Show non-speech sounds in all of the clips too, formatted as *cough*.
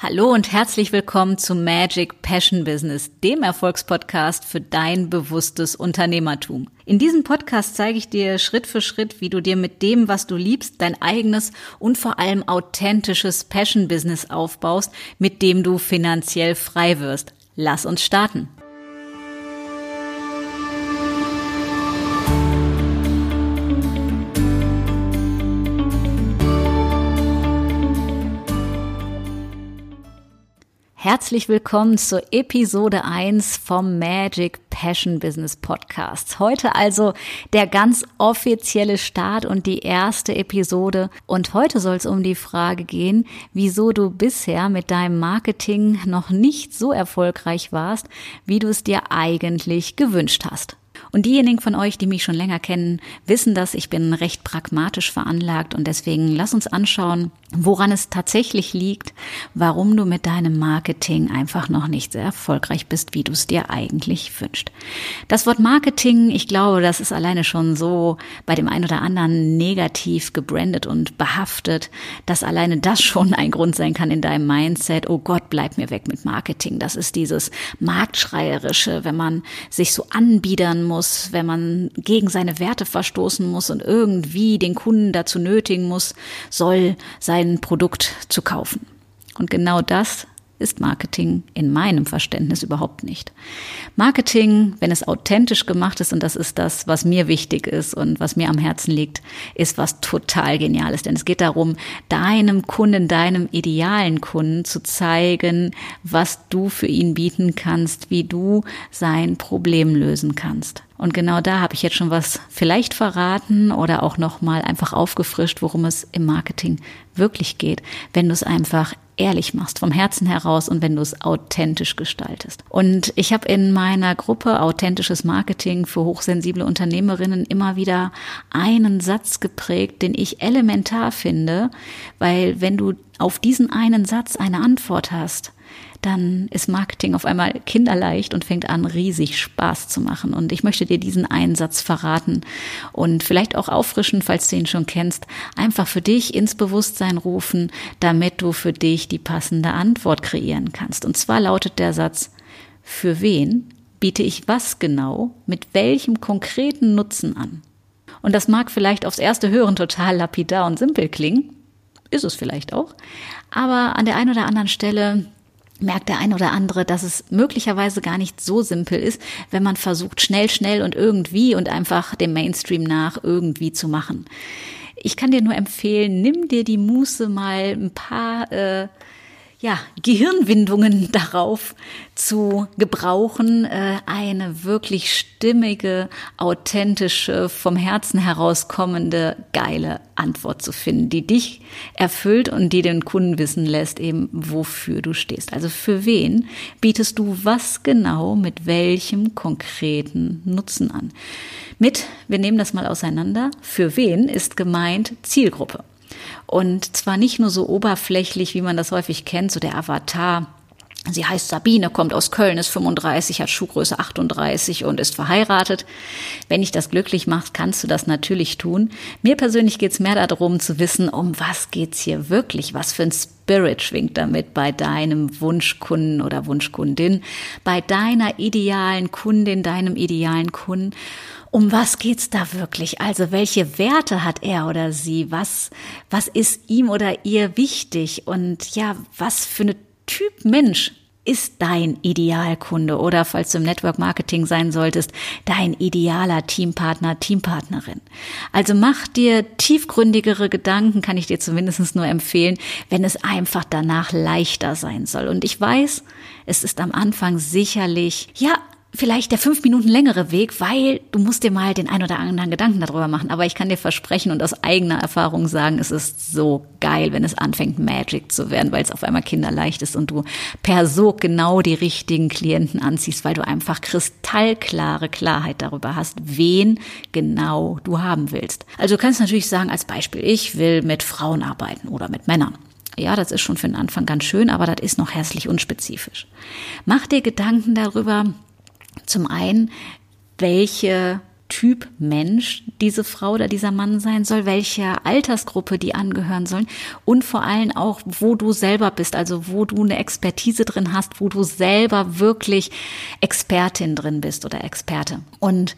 Hallo und herzlich willkommen zu Magic Passion Business, dem Erfolgspodcast für dein bewusstes Unternehmertum. In diesem Podcast zeige ich dir Schritt für Schritt, wie du dir mit dem, was du liebst, dein eigenes und vor allem authentisches Passion Business aufbaust, mit dem du finanziell frei wirst. Lass uns starten. Herzlich willkommen zur Episode 1 vom Magic Passion Business Podcast. Heute also der ganz offizielle Start und die erste Episode. Und heute soll es um die Frage gehen, wieso du bisher mit deinem Marketing noch nicht so erfolgreich warst, wie du es dir eigentlich gewünscht hast. Und diejenigen von euch, die mich schon länger kennen, wissen das. Ich bin recht pragmatisch veranlagt und deswegen lass uns anschauen, woran es tatsächlich liegt, warum du mit deinem Marketing einfach noch nicht sehr erfolgreich bist, wie du es dir eigentlich wünscht. Das Wort Marketing, ich glaube, das ist alleine schon so bei dem einen oder anderen negativ gebrandet und behaftet, dass alleine das schon ein Grund sein kann in deinem Mindset. Oh Gott, bleib mir weg mit Marketing. Das ist dieses Marktschreierische, wenn man sich so anbiedern muss muss, wenn man gegen seine Werte verstoßen muss und irgendwie den Kunden dazu nötigen muss, soll sein Produkt zu kaufen. Und genau das ist Marketing in meinem Verständnis überhaupt nicht. Marketing, wenn es authentisch gemacht ist, und das ist das, was mir wichtig ist und was mir am Herzen liegt, ist was total Geniales. Denn es geht darum, deinem Kunden, deinem idealen Kunden zu zeigen, was du für ihn bieten kannst, wie du sein Problem lösen kannst. Und genau da habe ich jetzt schon was vielleicht verraten oder auch nochmal einfach aufgefrischt, worum es im Marketing wirklich geht, wenn du es einfach ehrlich machst, vom Herzen heraus und wenn du es authentisch gestaltest. Und ich habe in meiner Gruppe Authentisches Marketing für hochsensible Unternehmerinnen immer wieder einen Satz geprägt, den ich elementar finde, weil wenn du auf diesen einen Satz eine Antwort hast, dann ist Marketing auf einmal kinderleicht und fängt an, riesig Spaß zu machen. Und ich möchte dir diesen Einsatz verraten und vielleicht auch auffrischen, falls du ihn schon kennst, einfach für dich ins Bewusstsein rufen, damit du für dich die passende Antwort kreieren kannst. Und zwar lautet der Satz, für wen biete ich was genau mit welchem konkreten Nutzen an? Und das mag vielleicht aufs erste Hören total lapidar und simpel klingen, ist es vielleicht auch, aber an der einen oder anderen Stelle merkt der ein oder andere, dass es möglicherweise gar nicht so simpel ist, wenn man versucht, schnell, schnell und irgendwie und einfach dem Mainstream nach irgendwie zu machen. Ich kann dir nur empfehlen, nimm dir die Muße mal ein paar äh, ja, Gehirnwindungen *laughs* darauf zu gebrauchen, äh, eine wirklich stimmige, authentische, vom Herzen herauskommende, geile Antwort zu finden, die dich erfüllt und die den Kunden wissen lässt, eben wofür du stehst. Also für wen bietest du was genau mit welchem konkreten Nutzen an? Mit, wir nehmen das mal auseinander, für wen ist gemeint Zielgruppe. Und zwar nicht nur so oberflächlich, wie man das häufig kennt, so der Avatar. Sie heißt Sabine, kommt aus Köln, ist 35, hat Schuhgröße 38 und ist verheiratet. Wenn dich das glücklich macht, kannst du das natürlich tun. Mir persönlich geht es mehr darum zu wissen, um was geht's hier wirklich, was für ein Spirit schwingt damit bei deinem Wunschkunden oder Wunschkundin, bei deiner idealen Kundin, deinem idealen Kunden um was geht's da wirklich? Also welche Werte hat er oder sie? Was, was ist ihm oder ihr wichtig? Und ja, was für eine Typ Mensch ist dein Idealkunde oder falls du im Network Marketing sein solltest, dein idealer Teampartner, Teampartnerin. Also mach dir tiefgründigere Gedanken, kann ich dir zumindest nur empfehlen, wenn es einfach danach leichter sein soll. Und ich weiß, es ist am Anfang sicherlich, ja, vielleicht der fünf Minuten längere Weg, weil du musst dir mal den ein oder anderen Gedanken darüber machen. Aber ich kann dir versprechen und aus eigener Erfahrung sagen, es ist so geil, wenn es anfängt, Magic zu werden, weil es auf einmal kinderleicht ist und du per so genau die richtigen Klienten anziehst, weil du einfach kristallklare Klarheit darüber hast, wen genau du haben willst. Also du kannst natürlich sagen, als Beispiel, ich will mit Frauen arbeiten oder mit Männern. Ja, das ist schon für den Anfang ganz schön, aber das ist noch hässlich unspezifisch. Mach dir Gedanken darüber, zum einen, welche Typ Mensch diese Frau oder dieser Mann sein soll, welcher Altersgruppe die angehören sollen und vor allem auch, wo du selber bist, also wo du eine Expertise drin hast, wo du selber wirklich Expertin drin bist oder Experte. Und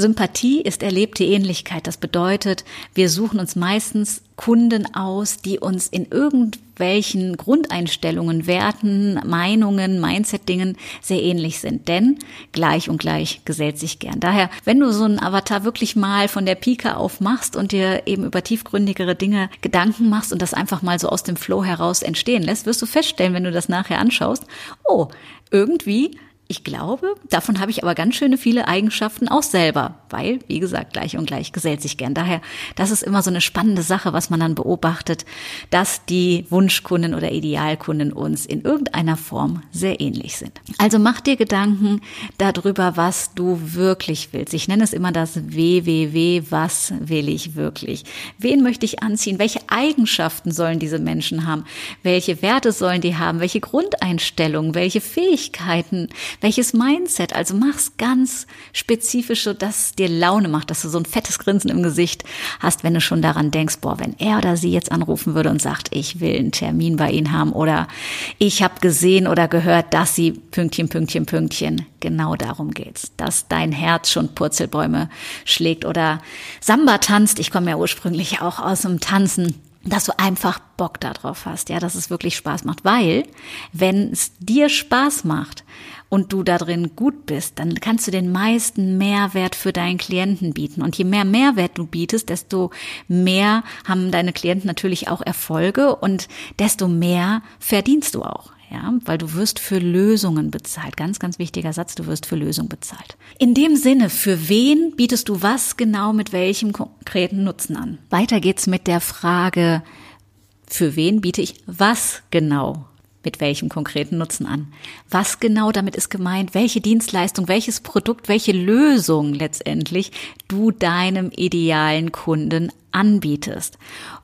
Sympathie ist erlebte Ähnlichkeit. Das bedeutet, wir suchen uns meistens Kunden aus, die uns in irgendwelchen Grundeinstellungen, Werten, Meinungen, Mindset-Dingen sehr ähnlich sind. Denn gleich und gleich gesellt sich gern. Daher, wenn du so einen Avatar wirklich mal von der Pike auf machst und dir eben über tiefgründigere Dinge Gedanken machst und das einfach mal so aus dem Flow heraus entstehen lässt, wirst du feststellen, wenn du das nachher anschaust, oh, irgendwie ich glaube, davon habe ich aber ganz schöne viele Eigenschaften auch selber, weil, wie gesagt, gleich und gleich gesellt sich gern. Daher, das ist immer so eine spannende Sache, was man dann beobachtet, dass die Wunschkunden oder Idealkunden uns in irgendeiner Form sehr ähnlich sind. Also mach dir Gedanken darüber, was du wirklich willst. Ich nenne es immer das WWW, was will ich wirklich? Wen möchte ich anziehen? Welche Eigenschaften sollen diese Menschen haben? Welche Werte sollen die haben? Welche Grundeinstellungen? Welche Fähigkeiten? Welches Mindset? Also mach's ganz spezifisch, so dass dir Laune macht, dass du so ein fettes Grinsen im Gesicht hast, wenn du schon daran denkst, boah, wenn er oder sie jetzt anrufen würde und sagt, ich will einen Termin bei Ihnen haben oder ich habe gesehen oder gehört, dass Sie Pünktchen, Pünktchen, Pünktchen. Genau darum geht's, dass dein Herz schon Purzelbäume schlägt oder Samba tanzt. Ich komme ja ursprünglich auch aus dem Tanzen dass du einfach Bock darauf hast, ja, dass es wirklich Spaß macht, weil wenn es dir Spaß macht und du da drin gut bist, dann kannst du den meisten Mehrwert für deinen Klienten bieten. Und je mehr Mehrwert du bietest, desto mehr haben deine Klienten natürlich auch Erfolge und desto mehr verdienst du auch. Ja, weil du wirst für Lösungen bezahlt. Ganz, ganz wichtiger Satz, du wirst für Lösungen bezahlt. In dem Sinne, für wen bietest du was genau mit welchem konkreten Nutzen an? Weiter geht's mit der Frage, für wen biete ich was genau mit welchem konkreten Nutzen an. Was genau damit ist gemeint, welche Dienstleistung, welches Produkt, welche Lösung letztendlich du deinem idealen Kunden anbietest.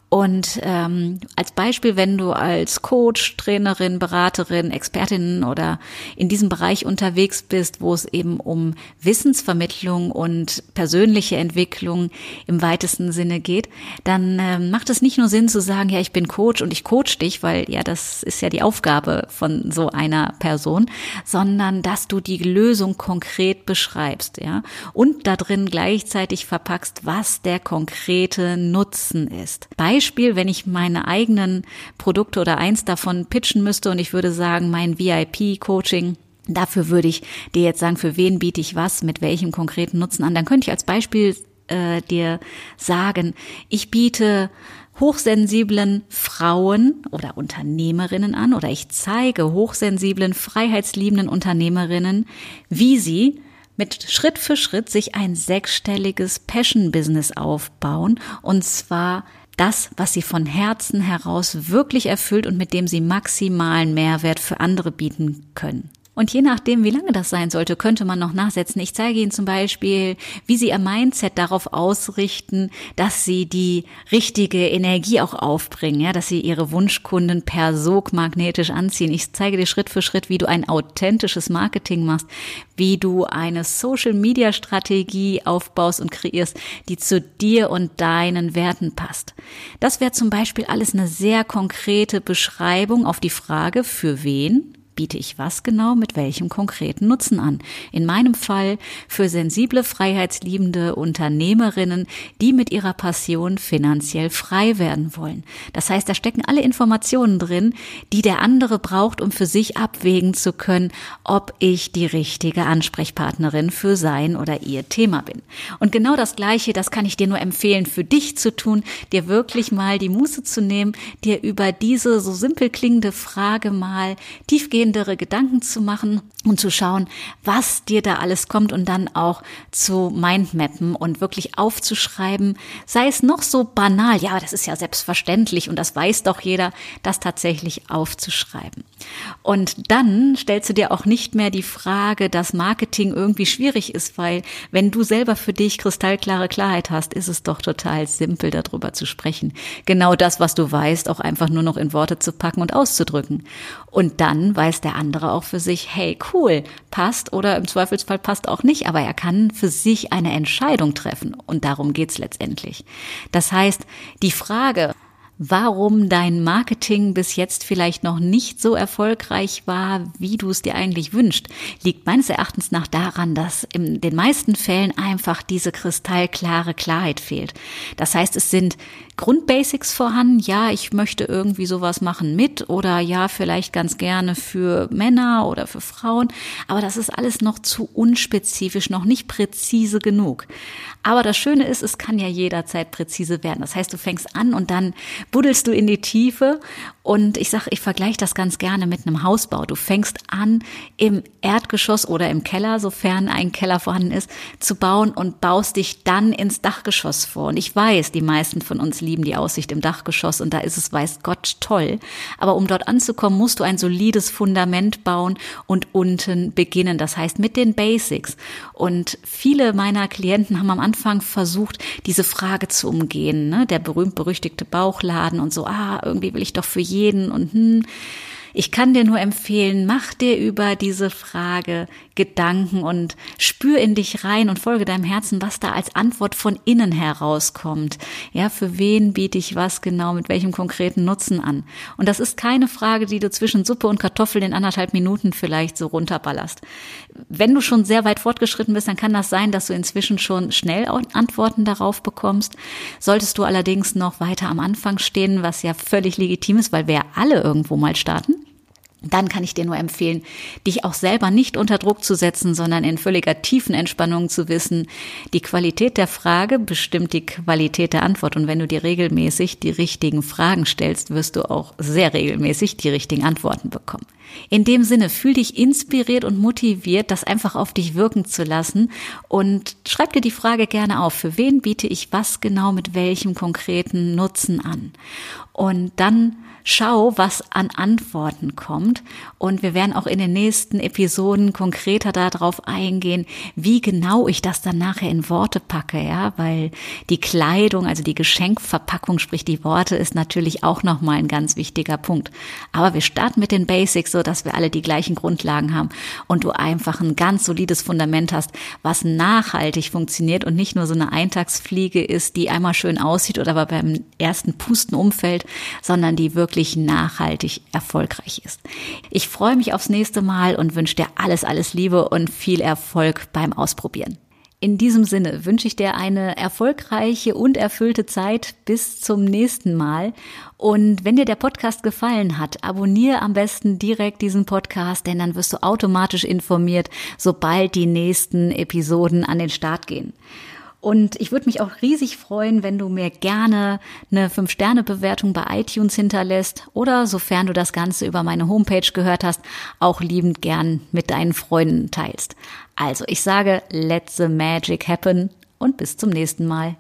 Und ähm, als Beispiel, wenn du als Coach, Trainerin, Beraterin, Expertin oder in diesem Bereich unterwegs bist, wo es eben um Wissensvermittlung und persönliche Entwicklung im weitesten Sinne geht, dann ähm, macht es nicht nur Sinn zu sagen, ja, ich bin Coach und ich coach dich, weil ja, das ist ja die Aufgabe von so einer Person, sondern dass du die Lösung konkret beschreibst, ja, und da drin gleichzeitig verpackst, was der konkrete Nutzen ist. Bei Beispiel, wenn ich meine eigenen Produkte oder eins davon pitchen müsste und ich würde sagen, mein VIP-Coaching, dafür würde ich dir jetzt sagen, für wen biete ich was, mit welchem konkreten Nutzen an, dann könnte ich als Beispiel äh, dir sagen, ich biete hochsensiblen Frauen oder Unternehmerinnen an oder ich zeige hochsensiblen, freiheitsliebenden Unternehmerinnen, wie sie mit Schritt für Schritt sich ein sechsstelliges Passion-Business aufbauen und zwar das, was sie von Herzen heraus wirklich erfüllt und mit dem sie maximalen Mehrwert für andere bieten können. Und je nachdem, wie lange das sein sollte, könnte man noch nachsetzen. Ich zeige Ihnen zum Beispiel, wie Sie Ihr Mindset darauf ausrichten, dass Sie die richtige Energie auch aufbringen, ja, dass Sie Ihre Wunschkunden per Sog magnetisch anziehen. Ich zeige dir Schritt für Schritt, wie du ein authentisches Marketing machst, wie du eine Social Media Strategie aufbaust und kreierst, die zu dir und deinen Werten passt. Das wäre zum Beispiel alles eine sehr konkrete Beschreibung auf die Frage, für wen biete ich was genau mit welchem konkreten Nutzen an. In meinem Fall für sensible, freiheitsliebende Unternehmerinnen, die mit ihrer Passion finanziell frei werden wollen. Das heißt, da stecken alle Informationen drin, die der andere braucht, um für sich abwägen zu können, ob ich die richtige Ansprechpartnerin für sein oder ihr Thema bin. Und genau das Gleiche, das kann ich dir nur empfehlen, für dich zu tun, dir wirklich mal die Muße zu nehmen, dir über diese so simpel klingende Frage mal tiefgehend tiefgehendere Gedanken zu machen und zu schauen, was dir da alles kommt und dann auch zu mindmappen und wirklich aufzuschreiben, sei es noch so banal, ja, das ist ja selbstverständlich und das weiß doch jeder, das tatsächlich aufzuschreiben. Und dann stellst du dir auch nicht mehr die Frage, dass Marketing irgendwie schwierig ist, weil wenn du selber für dich kristallklare Klarheit hast, ist es doch total simpel darüber zu sprechen. Genau das, was du weißt, auch einfach nur noch in Worte zu packen und auszudrücken. Und dann weißt weiß der andere auch für sich, hey, cool, passt oder im Zweifelsfall passt auch nicht, aber er kann für sich eine Entscheidung treffen und darum geht's letztendlich. Das heißt, die Frage, warum dein Marketing bis jetzt vielleicht noch nicht so erfolgreich war, wie du es dir eigentlich wünscht, liegt meines Erachtens nach daran, dass in den meisten Fällen einfach diese kristallklare Klarheit fehlt. Das heißt, es sind Grundbasics vorhanden. Ja, ich möchte irgendwie sowas machen mit oder ja, vielleicht ganz gerne für Männer oder für Frauen. Aber das ist alles noch zu unspezifisch, noch nicht präzise genug. Aber das Schöne ist, es kann ja jederzeit präzise werden. Das heißt, du fängst an und dann buddelst du in die Tiefe. Und ich sage, ich vergleiche das ganz gerne mit einem Hausbau. Du fängst an, im Erdgeschoss oder im Keller, sofern ein Keller vorhanden ist, zu bauen und baust dich dann ins Dachgeschoss vor. Und ich weiß, die meisten von uns lieben die Aussicht im Dachgeschoss und da ist es, weiß Gott, toll. Aber um dort anzukommen, musst du ein solides Fundament bauen und unten beginnen. Das heißt mit den Basics. Und viele meiner Klienten haben am Anfang versucht, diese Frage zu umgehen. Ne? Der berühmt-berüchtigte Bauchladen und so, ah, irgendwie will ich doch für jeden und hm. Ich kann dir nur empfehlen, mach dir über diese Frage Gedanken und spür in dich rein und folge deinem Herzen, was da als Antwort von innen herauskommt. Ja, für wen biete ich was genau, mit welchem konkreten Nutzen an? Und das ist keine Frage, die du zwischen Suppe und Kartoffeln in anderthalb Minuten vielleicht so runterballerst. Wenn du schon sehr weit fortgeschritten bist, dann kann das sein, dass du inzwischen schon schnell Antworten darauf bekommst. Solltest du allerdings noch weiter am Anfang stehen, was ja völlig legitim ist, weil wir alle irgendwo mal starten, dann kann ich dir nur empfehlen, dich auch selber nicht unter Druck zu setzen, sondern in völliger tiefen Entspannung zu wissen, die Qualität der Frage bestimmt die Qualität der Antwort. Und wenn du dir regelmäßig die richtigen Fragen stellst, wirst du auch sehr regelmäßig die richtigen Antworten bekommen. In dem Sinne, fühl dich inspiriert und motiviert, das einfach auf dich wirken zu lassen und schreib dir die Frage gerne auf, für wen biete ich was genau mit welchem konkreten Nutzen an? Und dann schau, was an Antworten kommt. Und wir werden auch in den nächsten Episoden konkreter darauf eingehen, wie genau ich das dann nachher in Worte packe, ja, weil die Kleidung, also die Geschenkverpackung, sprich die Worte, ist natürlich auch nochmal ein ganz wichtiger Punkt. Aber wir starten mit den Basics, so dass wir alle die gleichen Grundlagen haben und du einfach ein ganz solides Fundament hast, was nachhaltig funktioniert und nicht nur so eine Eintagsfliege ist, die einmal schön aussieht oder aber beim ersten Pusten umfällt, sondern die wirklich wirklich nachhaltig erfolgreich ist. Ich freue mich aufs nächste Mal und wünsche dir alles, alles Liebe und viel Erfolg beim Ausprobieren. In diesem Sinne wünsche ich dir eine erfolgreiche und erfüllte Zeit bis zum nächsten Mal. Und wenn dir der Podcast gefallen hat, abonniere am besten direkt diesen Podcast, denn dann wirst du automatisch informiert, sobald die nächsten Episoden an den Start gehen. Und ich würde mich auch riesig freuen, wenn du mir gerne eine 5-Sterne-Bewertung bei iTunes hinterlässt oder sofern du das Ganze über meine Homepage gehört hast, auch liebend gern mit deinen Freunden teilst. Also ich sage, let the magic happen und bis zum nächsten Mal.